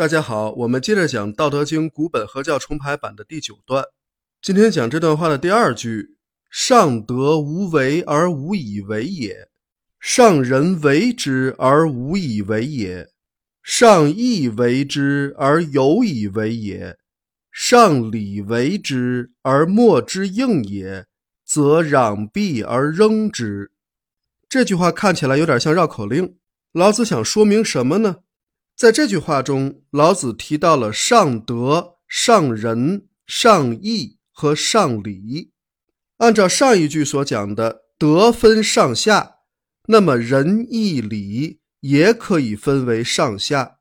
大家好，我们接着讲《道德经》古本合教重排版的第九段。今天讲这段话的第二句：“上德无为而无以为也，上人为之而无以为也，上义为之而有以为也，上礼为之而莫之应也，则攘臂而扔之。”这句话看起来有点像绕口令。老子想说明什么呢？在这句话中，老子提到了上德、上仁、上义和上礼。按照上一句所讲的，德分上下，那么仁义礼也可以分为上下。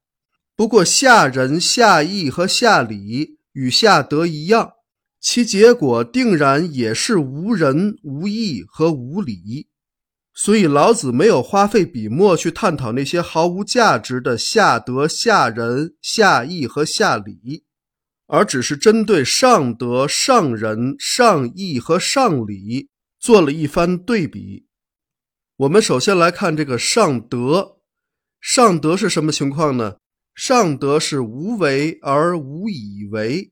不过，下仁、下义和下礼与下德一样，其结果定然也是无仁、无义和无礼。所以，老子没有花费笔墨去探讨那些毫无价值的下德、下仁、下义和下礼，而只是针对上德、上仁、上义和上礼做了一番对比。我们首先来看这个上德，上德是什么情况呢？上德是无为而无以为，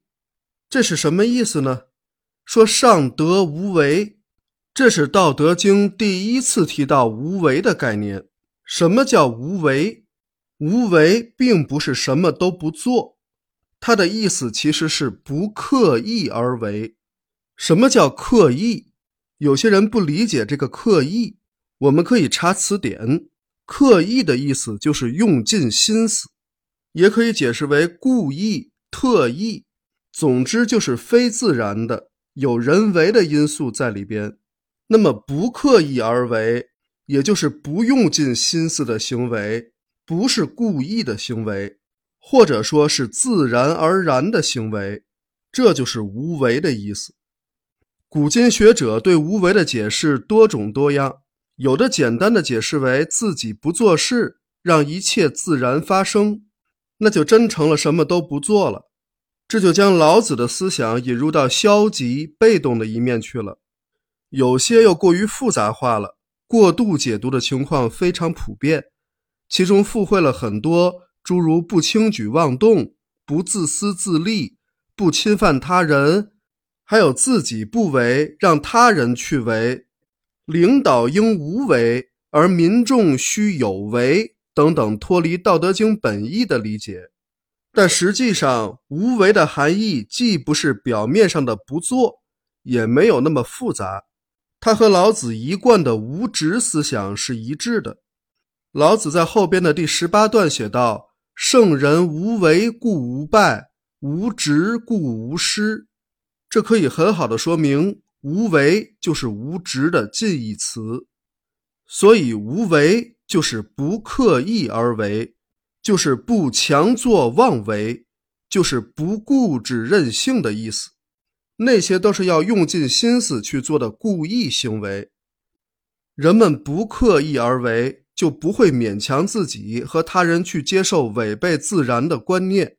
这是什么意思呢？说上德无为。这是《道德经》第一次提到无为的概念。什么叫无为？无为并不是什么都不做，它的意思其实是不刻意而为。什么叫刻意？有些人不理解这个刻意，我们可以查词典。刻意的意思就是用尽心思，也可以解释为故意、特意，总之就是非自然的，有人为的因素在里边。那么不刻意而为，也就是不用尽心思的行为，不是故意的行为，或者说是自然而然的行为，这就是无为的意思。古今学者对无为的解释多种多样，有的简单的解释为自己不做事，让一切自然发生，那就真成了什么都不做了，这就将老子的思想引入到消极被动的一面去了。有些又过于复杂化了，过度解读的情况非常普遍，其中附会了很多诸如不轻举妄动、不自私自利、不侵犯他人，还有自己不为，让他人去为，领导应无为，而民众需有为等等脱离《道德经》本意的理解。但实际上，无为的含义既不是表面上的不做，也没有那么复杂。他和老子一贯的无执思想是一致的。老子在后边的第十八段写道：“圣人无为，故无败；无执，故无失。”这可以很好的说明，无为就是无执的近义词。所以，无为就是不刻意而为，就是不强作妄为，就是不固执任性的意思。那些都是要用尽心思去做的故意行为。人们不刻意而为，就不会勉强自己和他人去接受违背自然的观念，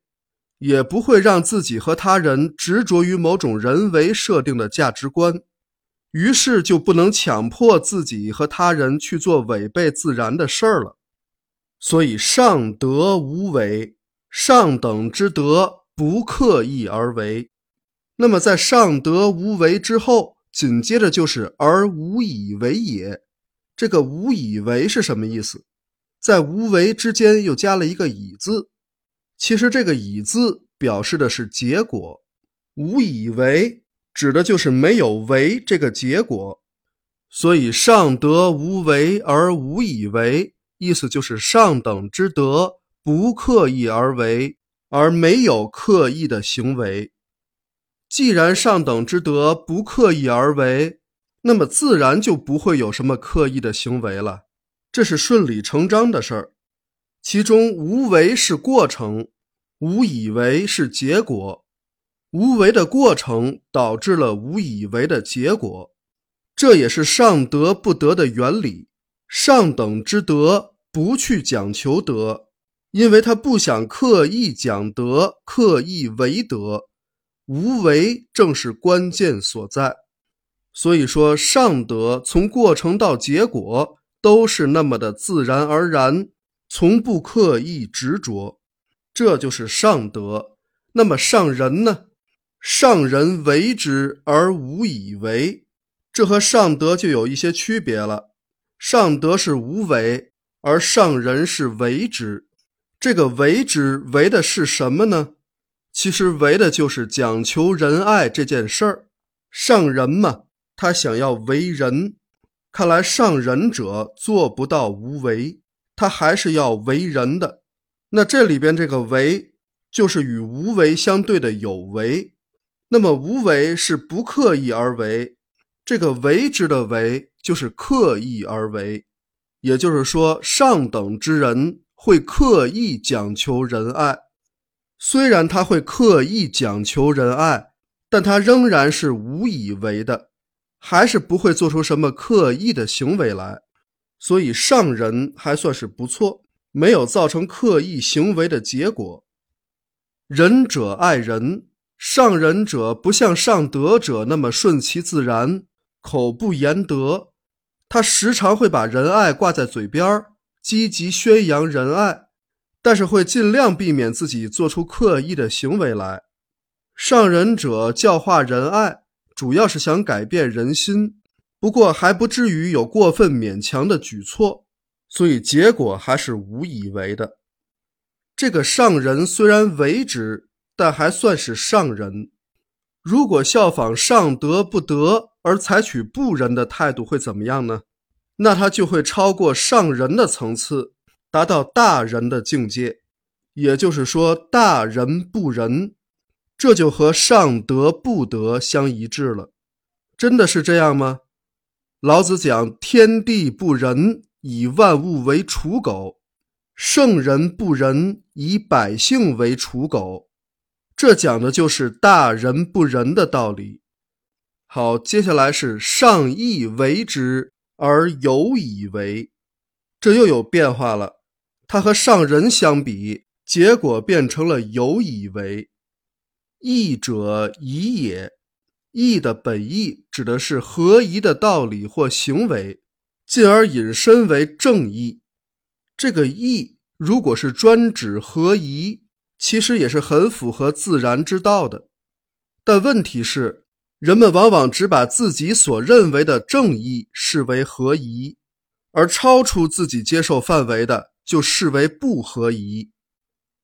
也不会让自己和他人执着于某种人为设定的价值观，于是就不能强迫自己和他人去做违背自然的事儿了。所以，上德无为，上等之德不刻意而为。那么，在上德无为之后，紧接着就是而无以为也。这个无以为是什么意思？在无为之间又加了一个以字。其实这个以字表示的是结果，无以为指的就是没有为这个结果。所以上德无为而无以为，意思就是上等之德不刻意而为，而没有刻意的行为。既然上等之德不刻意而为，那么自然就不会有什么刻意的行为了，这是顺理成章的事儿。其中无为是过程，无以为是结果，无为的过程导致了无以为的结果，这也是上德不德的原理。上等之德不去讲求德，因为他不想刻意讲德，刻意为德。无为正是关键所在，所以说上德从过程到结果都是那么的自然而然，从不刻意执着。这就是上德。那么上人呢？上人为之而无以为，这和上德就有一些区别了。上德是无为，而上人是为之。这个为之为的是什么呢？其实为的就是讲求仁爱这件事儿。上人嘛，他想要为人，看来上人者做不到无为，他还是要为人的。那这里边这个为，就是与无为相对的有为。那么无为是不刻意而为，这个为之的为就是刻意而为。也就是说，上等之人会刻意讲求仁爱，虽然他会刻意讲求仁爱，但他仍然是无以为的，还是不会做出什么刻意的行为来。所以上人还算是不错，没有造成刻意行为的结果。仁者爱人。上仁者不像上德者那么顺其自然，口不言德，他时常会把仁爱挂在嘴边积极宣扬仁爱，但是会尽量避免自己做出刻意的行为来。上仁者教化仁爱，主要是想改变人心，不过还不至于有过分勉强的举措，所以结果还是无以为的。这个上人虽然为之。但还算是上人。如果效仿上德不德而采取不仁的态度，会怎么样呢？那他就会超过上人的层次，达到大人的境界。也就是说，大人不仁，这就和上德不德相一致了。真的是这样吗？老子讲：“天地不仁，以万物为刍狗；圣人不仁，以百姓为刍狗。”这讲的就是大人不仁的道理。好，接下来是上义为之而有以为，这又有变化了。他和上人相比，结果变成了有以为。义者宜也，义的本意指的是合宜的道理或行为，进而引申为正义。这个义如果是专指合宜。其实也是很符合自然之道的，但问题是，人们往往只把自己所认为的正义视为合宜，而超出自己接受范围的就视为不合宜。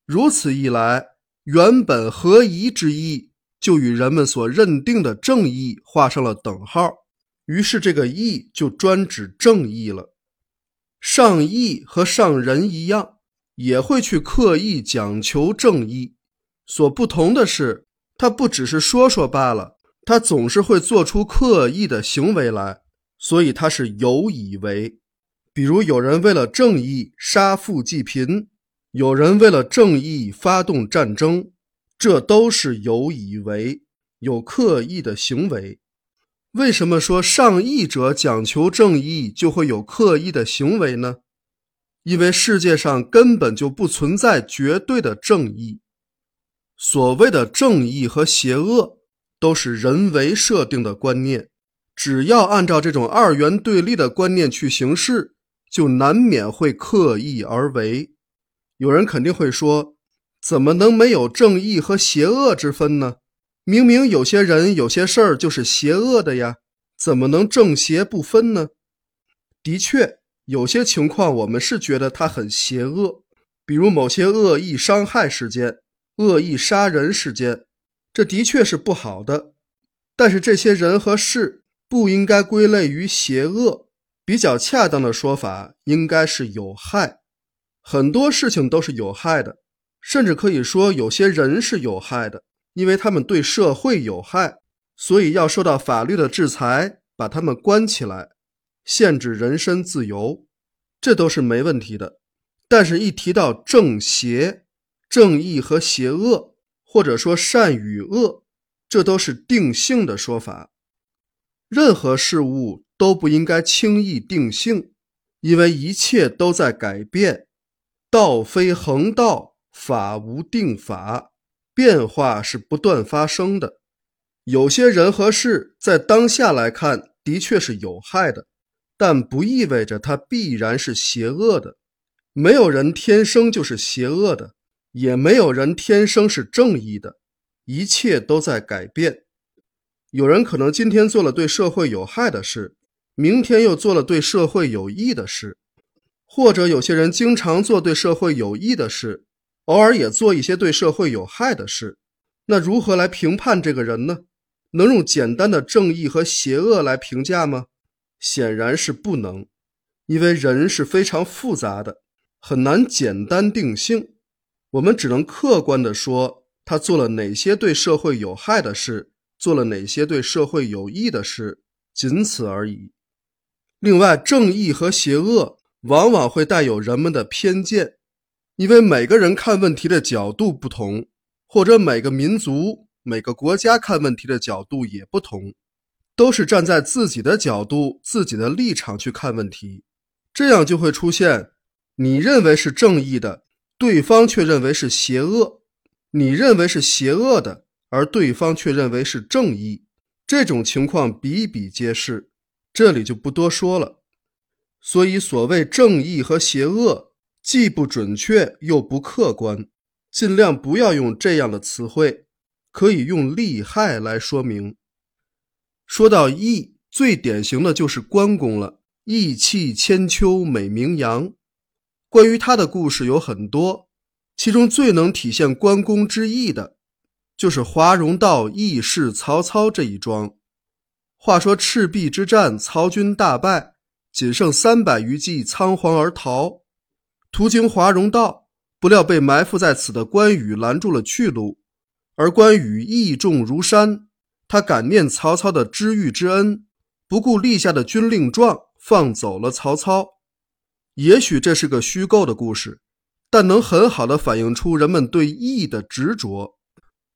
如此一来，原本合宜之意就与人们所认定的正义画上了等号，于是这个义就专指正义了。上义和上仁一样。也会去刻意讲求正义，所不同的是，他不只是说说罢了，他总是会做出刻意的行为来，所以他是有以为。比如有人为了正义杀富济贫，有人为了正义发动战争，这都是有以为，有刻意的行为。为什么说上义者讲求正义就会有刻意的行为呢？因为世界上根本就不存在绝对的正义，所谓的正义和邪恶都是人为设定的观念。只要按照这种二元对立的观念去行事，就难免会刻意而为。有人肯定会说：“怎么能没有正义和邪恶之分呢？明明有些人、有些事儿就是邪恶的呀，怎么能正邪不分呢？”的确。有些情况，我们是觉得他很邪恶，比如某些恶意伤害事件、恶意杀人事件，这的确是不好的。但是这些人和事不应该归类于邪恶，比较恰当的说法应该是有害。很多事情都是有害的，甚至可以说有些人是有害的，因为他们对社会有害，所以要受到法律的制裁，把他们关起来。限制人身自由，这都是没问题的。但是，一提到正邪、正义和邪恶，或者说善与恶，这都是定性的说法。任何事物都不应该轻易定性，因为一切都在改变。道非恒道，法无定法，变化是不断发生的。有些人和事在当下来看，的确是有害的。但不意味着它必然是邪恶的，没有人天生就是邪恶的，也没有人天生是正义的，一切都在改变。有人可能今天做了对社会有害的事，明天又做了对社会有益的事，或者有些人经常做对社会有益的事，偶尔也做一些对社会有害的事。那如何来评判这个人呢？能用简单的正义和邪恶来评价吗？显然是不能，因为人是非常复杂的，很难简单定性。我们只能客观地说，他做了哪些对社会有害的事，做了哪些对社会有益的事，仅此而已。另外，正义和邪恶往往会带有人们的偏见，因为每个人看问题的角度不同。或者每个民族、每个国家看问题的角度也不同，都是站在自己的角度、自己的立场去看问题，这样就会出现你认为是正义的，对方却认为是邪恶；你认为是邪恶的，而对方却认为是正义。这种情况比比皆是，这里就不多说了。所以，所谓正义和邪恶，既不准确又不客观。尽量不要用这样的词汇，可以用利害来说明。说到义，最典型的就是关公了。义气千秋美名扬，关于他的故事有很多，其中最能体现关公之义的，就是华容道义释曹操这一桩。话说赤壁之战，曹军大败，仅剩三百余骑仓皇而逃，途经华容道。不料被埋伏在此的关羽拦住了去路，而关羽义重如山，他感念曹操的知遇之恩，不顾立下的军令状，放走了曹操。也许这是个虚构的故事，但能很好的反映出人们对义的执着。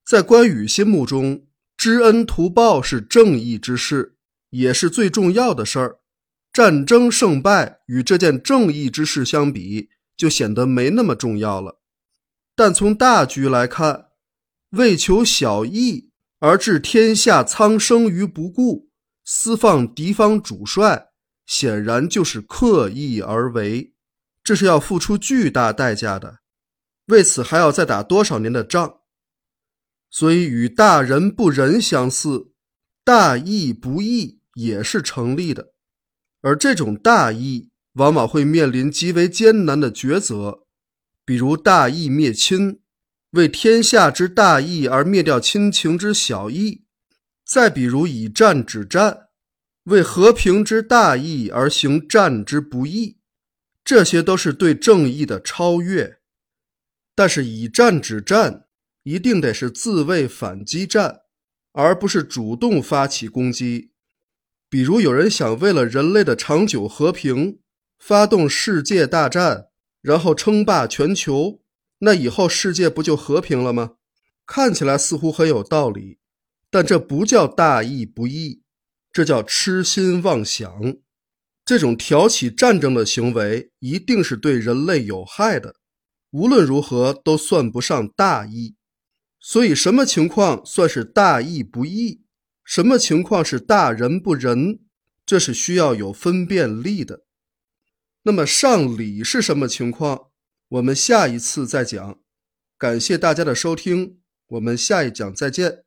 在关羽心目中，知恩图报是正义之事，也是最重要的事儿。战争胜败与这件正义之事相比。就显得没那么重要了。但从大局来看，为求小义而置天下苍生于不顾，私放敌方主帅，显然就是刻意而为，这是要付出巨大代价的。为此还要再打多少年的仗？所以与大仁不仁相似，大义不义也是成立的。而这种大义。往往会面临极为艰难的抉择，比如大义灭亲，为天下之大义而灭掉亲情之小义；再比如以战止战，为和平之大义而行战之不义。这些都是对正义的超越。但是以战止战，一定得是自卫反击战，而不是主动发起攻击。比如有人想为了人类的长久和平。发动世界大战，然后称霸全球，那以后世界不就和平了吗？看起来似乎很有道理，但这不叫大义不义，这叫痴心妄想。这种挑起战争的行为一定是对人类有害的，无论如何都算不上大义。所以，什么情况算是大义不义？什么情况是大仁不仁？这是需要有分辨力的。那么上礼是什么情况？我们下一次再讲。感谢大家的收听，我们下一讲再见。